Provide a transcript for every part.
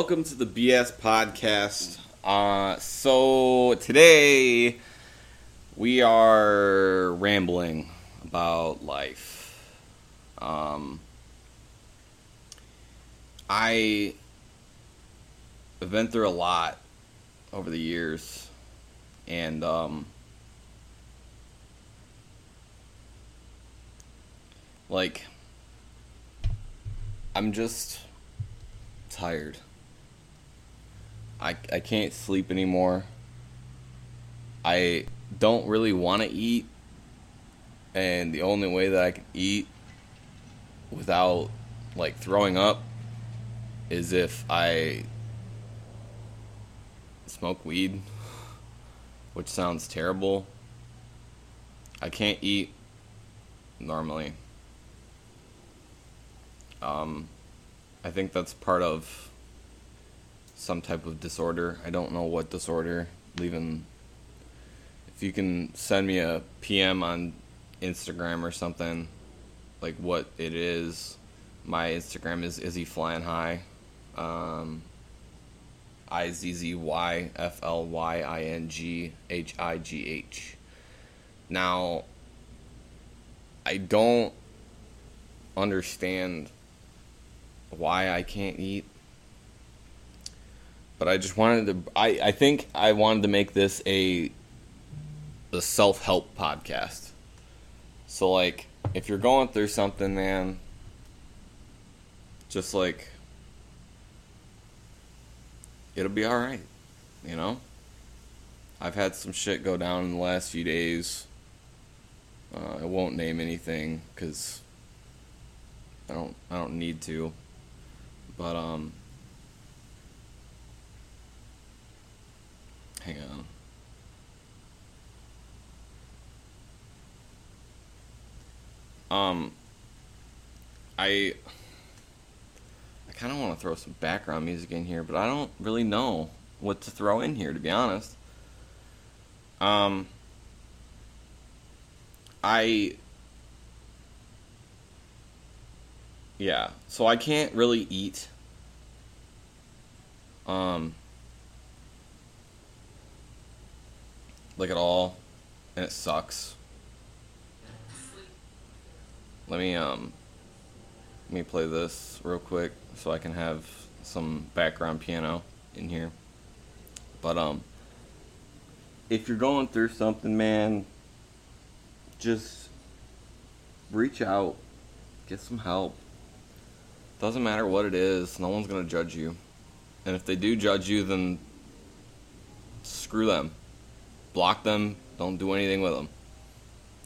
Welcome to the BS podcast. Uh, so today we are rambling about life. Um, I have been through a lot over the years, and um, like I'm just tired. I, I can't sleep anymore. I don't really want to eat. And the only way that I can eat without like throwing up is if I smoke weed, which sounds terrible. I can't eat normally. Um, I think that's part of some type of disorder. I don't know what disorder. Leaving. If you can send me a PM on Instagram or something, like what it is. My Instagram is Izzy Flying High. Um, I Z Z Y F L Y I N G H I G H. Now, I don't understand why I can't eat. But I just wanted to I, I think I wanted to make this a a self help podcast. So like if you're going through something, man, just like it'll be alright, you know? I've had some shit go down in the last few days. Uh, I won't name anything because I don't I don't need to. But um hang on. Um I I kind of want to throw some background music in here, but I don't really know what to throw in here to be honest. Um I yeah, so I can't really eat. Um, like at all, and it sucks. Let me um, let me play this real quick so I can have some background piano in here. But um, if you're going through something, man, just reach out, get some help doesn't matter what it is, no one's to judge you. And if they do judge you, then screw them. Block them, don't do anything with them.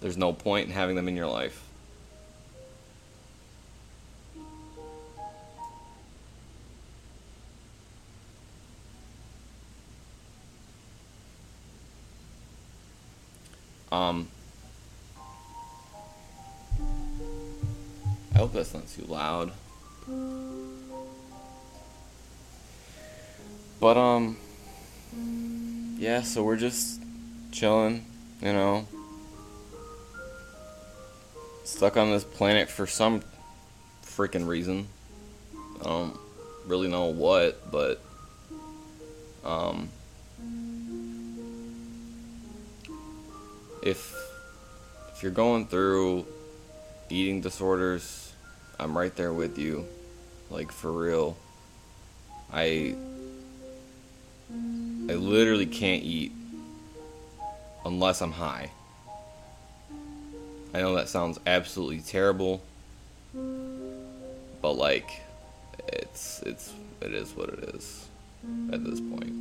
There's no point in having them in your life. Um, I hope that's not too loud. But um yeah, so we're just chilling, you know. Stuck on this planet for some freaking reason. I don't really know what, but um if if you're going through eating disorders, I'm right there with you. Like for real. I I literally can't eat unless I'm high. I know that sounds absolutely terrible, but like it's it's it is what it is at this point.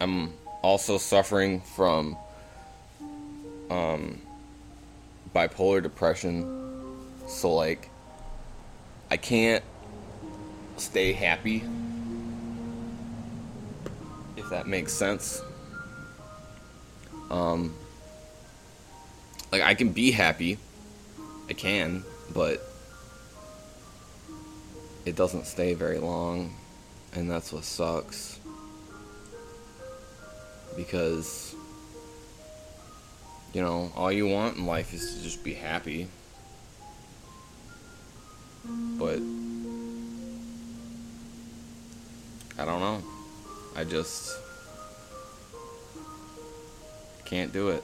I'm also suffering from um bipolar depression. So like I can't stay happy. If that makes sense. Um like I can be happy. I can, but it doesn't stay very long and that's what sucks. Because you know, all you want in life is to just be happy. But I don't know. I just can't do it.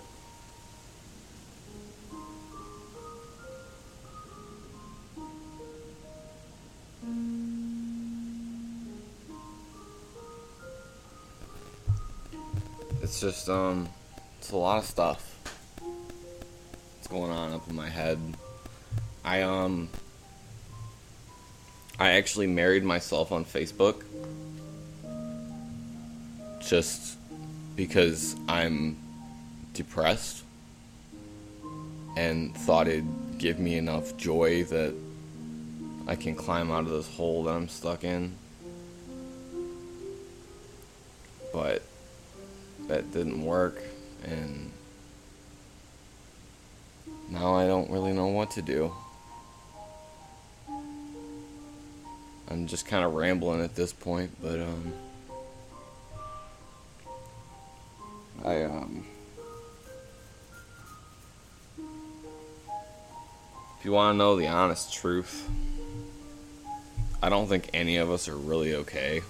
It's just um it's a lot of stuff. What's going on up in my head. I um I actually married myself on Facebook just because I'm depressed and thought it'd give me enough joy that I can climb out of this hole that I'm stuck in. But that didn't work and now I don't really know what to do. I'm just kind of rambling at this point, but um I um you want to know the honest truth, I don't think any of us are really okay.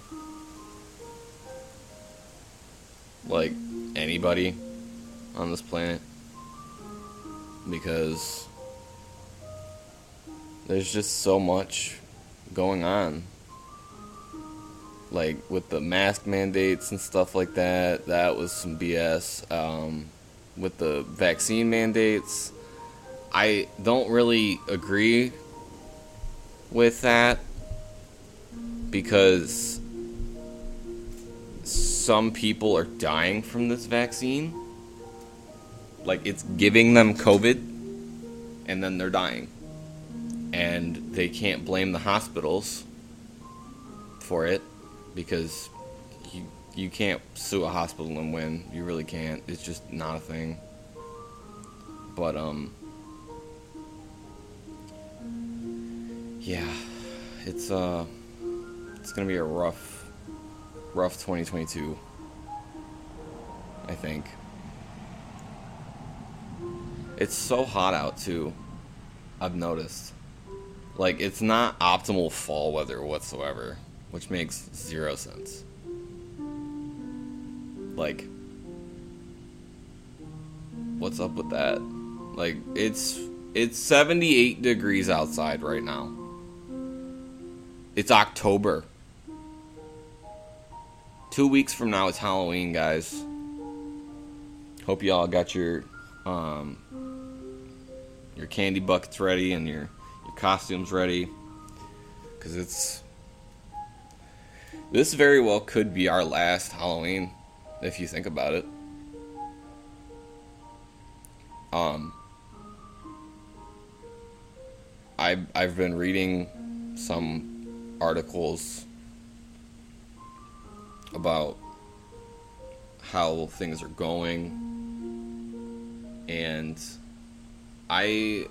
Like anybody on this planet because there's just so much going on like with the mask mandates and stuff like that. That was some BS. Um, with the vaccine mandates, I don't really agree with that because some people are dying from this vaccine. Like it's giving them COVID and then they're dying. And they can't blame the hospitals for it because you you can't sue a hospital and win. You really can't. It's just not a thing. But um yeah, it's uh it's to be a rough rough 2022. I think. It's so hot out too. I've noticed. Like it's not optimal fall weather whatsoever which makes zero sense. Like, what's up with that? Like, it's it's 78 degrees outside right now. It's October. Two weeks from now, it's Halloween, guys. Hope y'all got your um, your candy buckets ready and your your costumes ready, cause it's this very well could be our last Halloween, if you think about it. Um, I've I've been reading some articles about how things are going, and I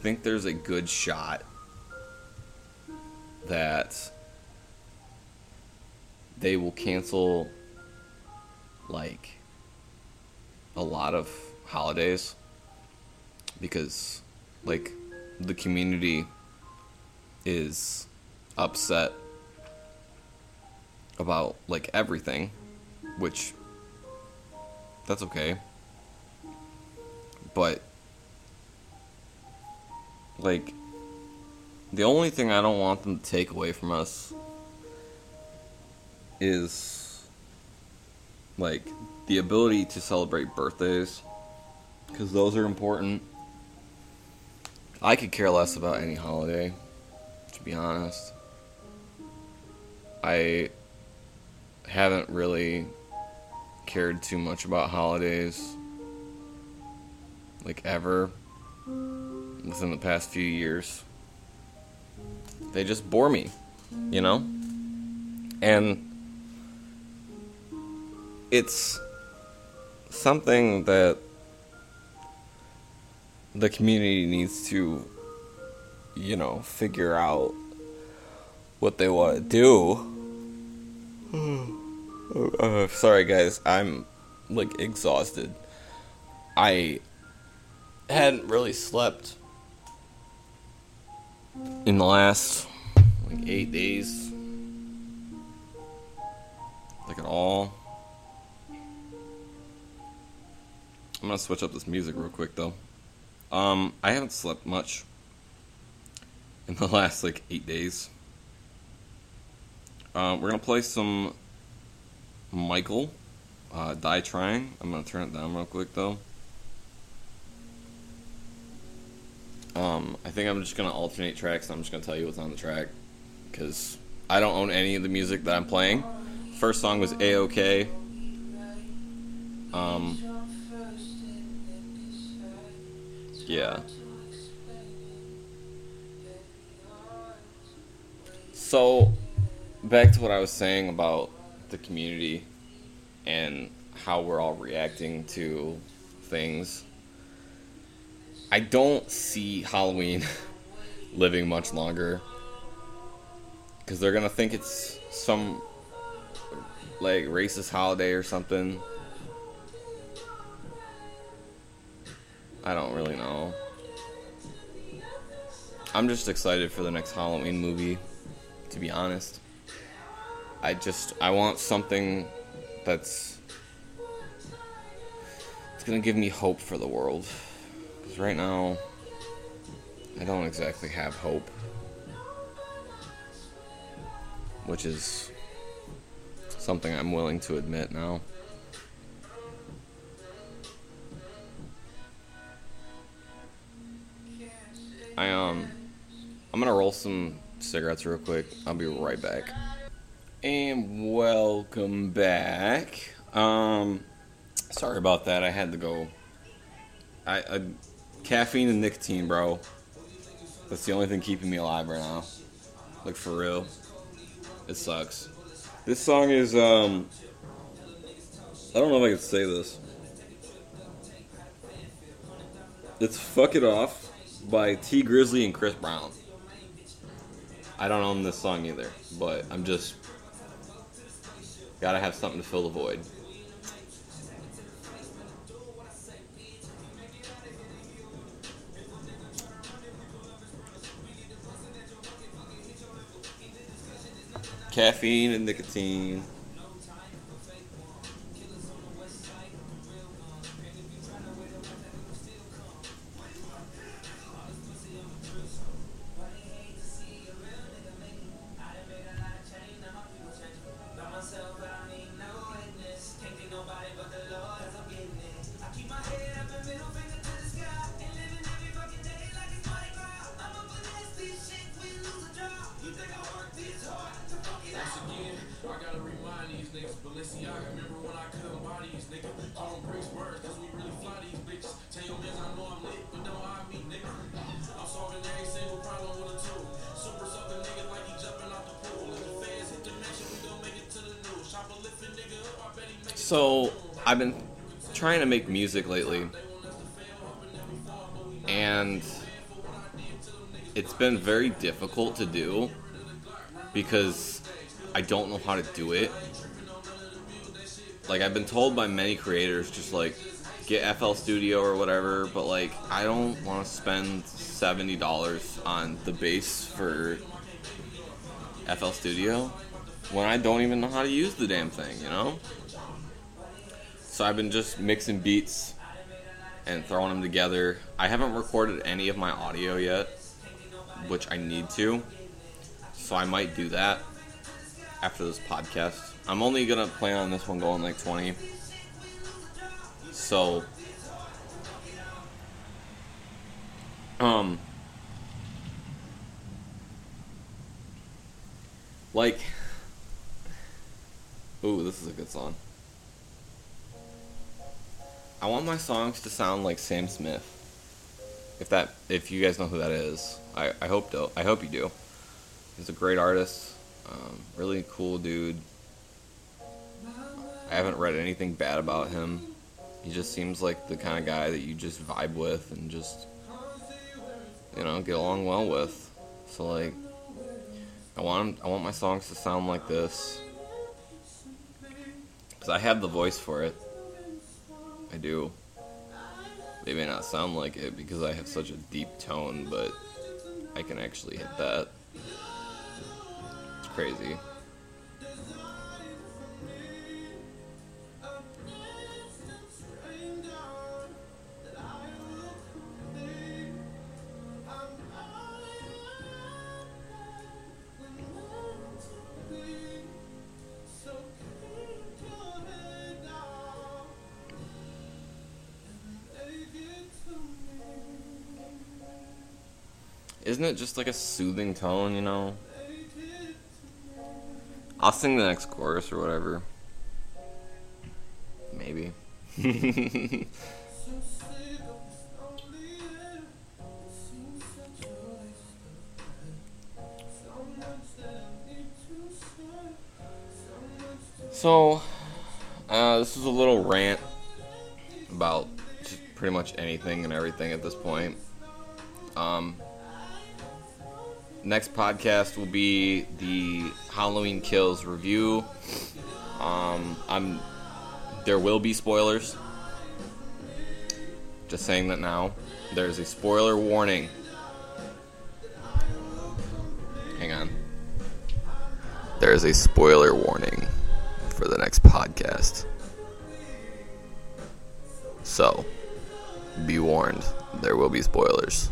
think there's a good shot that they will cancel like a lot of holidays because like the community is upset about like everything which that's okay but like the only thing I don't want them to take away from us is like the ability to celebrate birthdays because those are important. I could care less about any holiday, to be honest. I haven't really cared too much about holidays like ever within the past few years. They just bore me, you know? And it's something that the community needs to, you know, figure out what they want to do. Uh, sorry, guys, I'm like exhausted. I hadn't really slept in the last like eight days. like at all. I'm gonna switch up this music real quick though. Um, I haven't slept much in the last like eight days. Uh, we're gonna play some Michael, uh, Die Trying. I'm gonna turn it down real quick though. Um, I think I'm just gonna alternate tracks. I'm just gonna tell you what's on the track because I don't own any of the music that I'm playing. First song was A OK. Um, yeah. So, back to what I was saying about the community and how we're all reacting to things. I don't see Halloween living much longer because they're gonna think it's some like racist holiday or something. I don't really know. I'm just excited for the next Halloween movie, to be honest. I just I want something that's it's gonna give me hope for the world. Because right now, I don't exactly have hope. Which is something I'm willing to admit now. I um I'm gonna roll some cigarettes real quick. I'll be right back. And welcome back. Um sorry about that. I had to go I, I caffeine and nicotine, bro. That's the only thing keeping me alive right now. Like for real. It sucks. This song is um I don't know if I can say this. It's Fuck It Off by Tee Grizzley and Chris Brown. I don't own this song either, but I'm just gotta have something to fill the void. Caffeine and nicotine. So I've been trying to make music lately, and it's been very difficult to do because I don't know how to do it. Like I've been told by many creators, just like get FL Studio or whatever, but like I don't want to spend seventy dollars on the base for FL Studio when I don't even know how to use the damn thing, you know? So I've been just mixing beats and throwing them together. I haven't recorded any of my audio yet, which I need to. So I might do that after this podcast. I'm only gonna plan on this one going like 20. So, um, like, ooh, this is a good song. I want my songs to sound like Sam Smith. If that, if you guys know who that is, I, I hope do. I hope you do. He's a great artist, um, really cool dude. I haven't read anything bad about him. He just seems like the kind of guy that you just vibe with and just, you know, get along well with. So like, I want him, I want my songs to sound like this because I have the voice for it. I do. They may not sound like it because I have such a deep tone, but I can actually hit that. It's crazy. Isn't it just like a soothing tone, you know? I'll sing the next chorus or whatever. Maybe. so, uh, this is a little rant about pretty much anything and everything at this point. Um, next podcast will be the Halloween Kills review. Um, I'm there will be spoilers. Just saying that now. There's a spoiler warning. Hang on. There is a spoiler warning for the next podcast. So, be warned, there will be spoilers.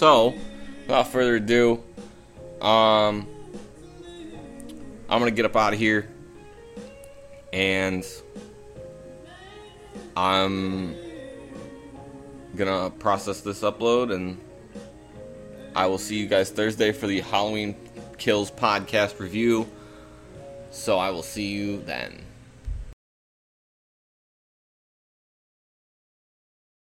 So, without further ado, um, I'm gonna get up out of here, and I'm gonna process this upload, and I will see you guys Thursday for the Halloween Kills podcast review. So I will see you then.